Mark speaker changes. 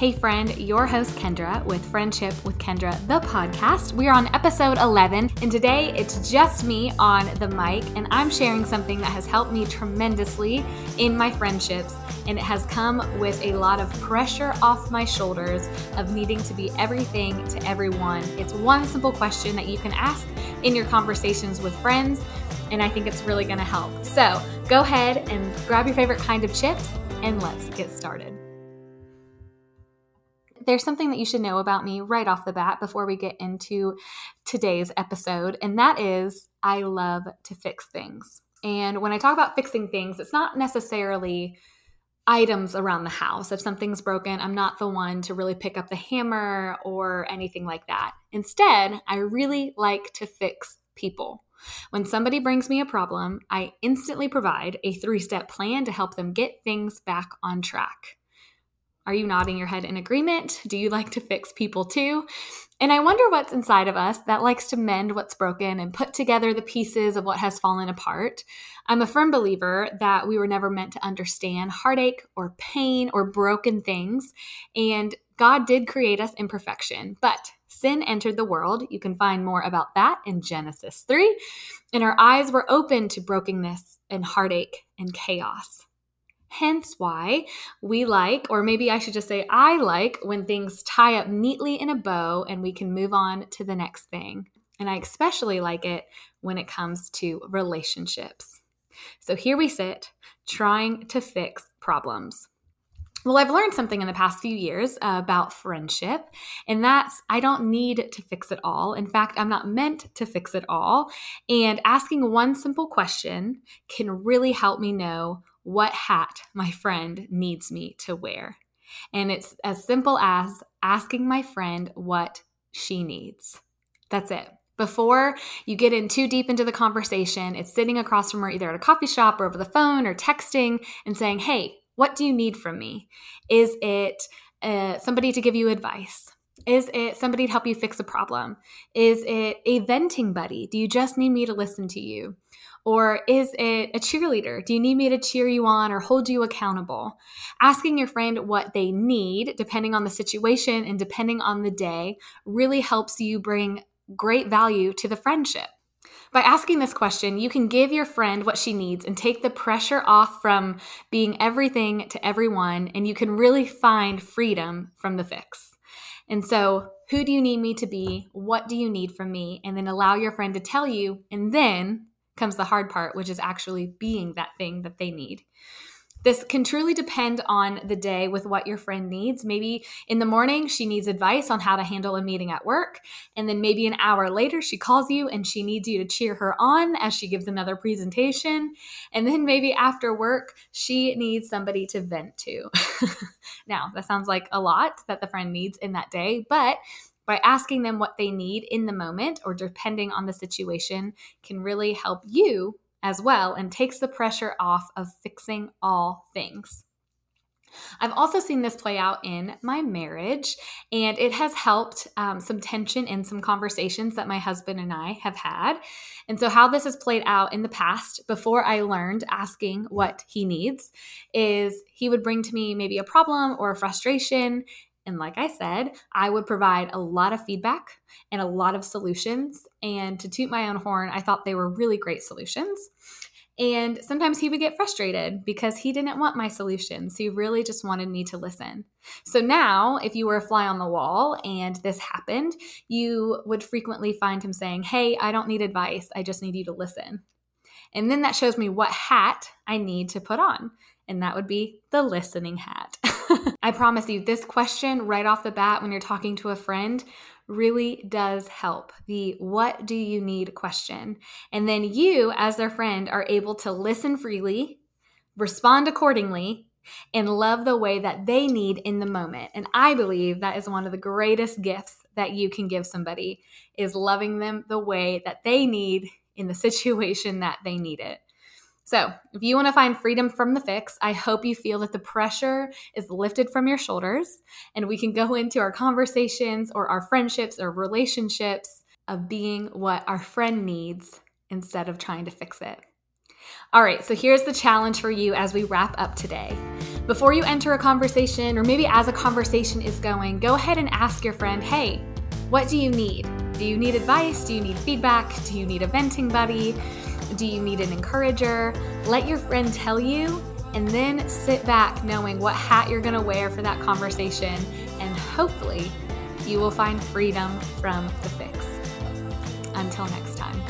Speaker 1: Hey, friend, your host Kendra with Friendship with Kendra, the podcast. We are on episode 11, and today it's just me on the mic, and I'm sharing something that has helped me tremendously in my friendships, and it has come with a lot of pressure off my shoulders of needing to be everything to everyone. It's one simple question that you can ask in your conversations with friends, and I think it's really gonna help. So go ahead and grab your favorite kind of chips, and let's get started there's something that you should know about me right off the bat before we get into today's episode, and that is I love to fix things. And when I talk about fixing things, it's not necessarily items around the house. If something's broken, I'm not the one to really pick up the hammer or anything like that. Instead, I really like to fix people. When somebody brings me a problem, I instantly provide a three step plan to help them get things back on track. Are you nodding your head in agreement? Do you like to fix people too? And I wonder what's inside of us that likes to mend what's broken and put together the pieces of what has fallen apart. I'm a firm believer that we were never meant to understand heartache or pain or broken things. And God did create us in perfection, but sin entered the world. You can find more about that in Genesis 3. And our eyes were open to brokenness and heartache and chaos. Hence why we like, or maybe I should just say, I like when things tie up neatly in a bow and we can move on to the next thing. And I especially like it when it comes to relationships. So here we sit trying to fix problems. Well, I've learned something in the past few years about friendship, and that's I don't need to fix it all. In fact, I'm not meant to fix it all. And asking one simple question can really help me know what hat my friend needs me to wear. And it's as simple as asking my friend what she needs. That's it. Before you get in too deep into the conversation, it's sitting across from her either at a coffee shop or over the phone or texting and saying, Hey, what do you need from me? Is it uh, somebody to give you advice? Is it somebody to help you fix a problem? Is it a venting buddy? Do you just need me to listen to you? Or is it a cheerleader? Do you need me to cheer you on or hold you accountable? Asking your friend what they need, depending on the situation and depending on the day, really helps you bring great value to the friendship. By asking this question, you can give your friend what she needs and take the pressure off from being everything to everyone, and you can really find freedom from the fix. And so, who do you need me to be? What do you need from me? And then allow your friend to tell you, and then comes the hard part, which is actually being that thing that they need. This can truly depend on the day with what your friend needs. Maybe in the morning, she needs advice on how to handle a meeting at work. And then maybe an hour later, she calls you and she needs you to cheer her on as she gives another presentation. And then maybe after work, she needs somebody to vent to. now, that sounds like a lot that the friend needs in that day, but by asking them what they need in the moment or depending on the situation can really help you as well and takes the pressure off of fixing all things. I've also seen this play out in my marriage, and it has helped um, some tension in some conversations that my husband and I have had. And so, how this has played out in the past, before I learned asking what he needs, is he would bring to me maybe a problem or a frustration, and like I said, I would provide a lot of feedback and a lot of solutions. And to toot my own horn, I thought they were really great solutions. And sometimes he would get frustrated because he didn't want my solutions. He really just wanted me to listen. So now, if you were a fly on the wall and this happened, you would frequently find him saying, Hey, I don't need advice. I just need you to listen. And then that shows me what hat I need to put on. And that would be the listening hat. I promise you, this question right off the bat when you're talking to a friend really does help. The what do you need question. And then you, as their friend, are able to listen freely, respond accordingly, and love the way that they need in the moment. And I believe that is one of the greatest gifts that you can give somebody is loving them the way that they need in the situation that they need it. So, if you want to find freedom from the fix, I hope you feel that the pressure is lifted from your shoulders and we can go into our conversations or our friendships or relationships of being what our friend needs instead of trying to fix it. All right, so here's the challenge for you as we wrap up today. Before you enter a conversation, or maybe as a conversation is going, go ahead and ask your friend, hey, what do you need? Do you need advice? Do you need feedback? Do you need a venting buddy? Do you need an encourager? Let your friend tell you, and then sit back knowing what hat you're gonna wear for that conversation, and hopefully you will find freedom from the fix. Until next time.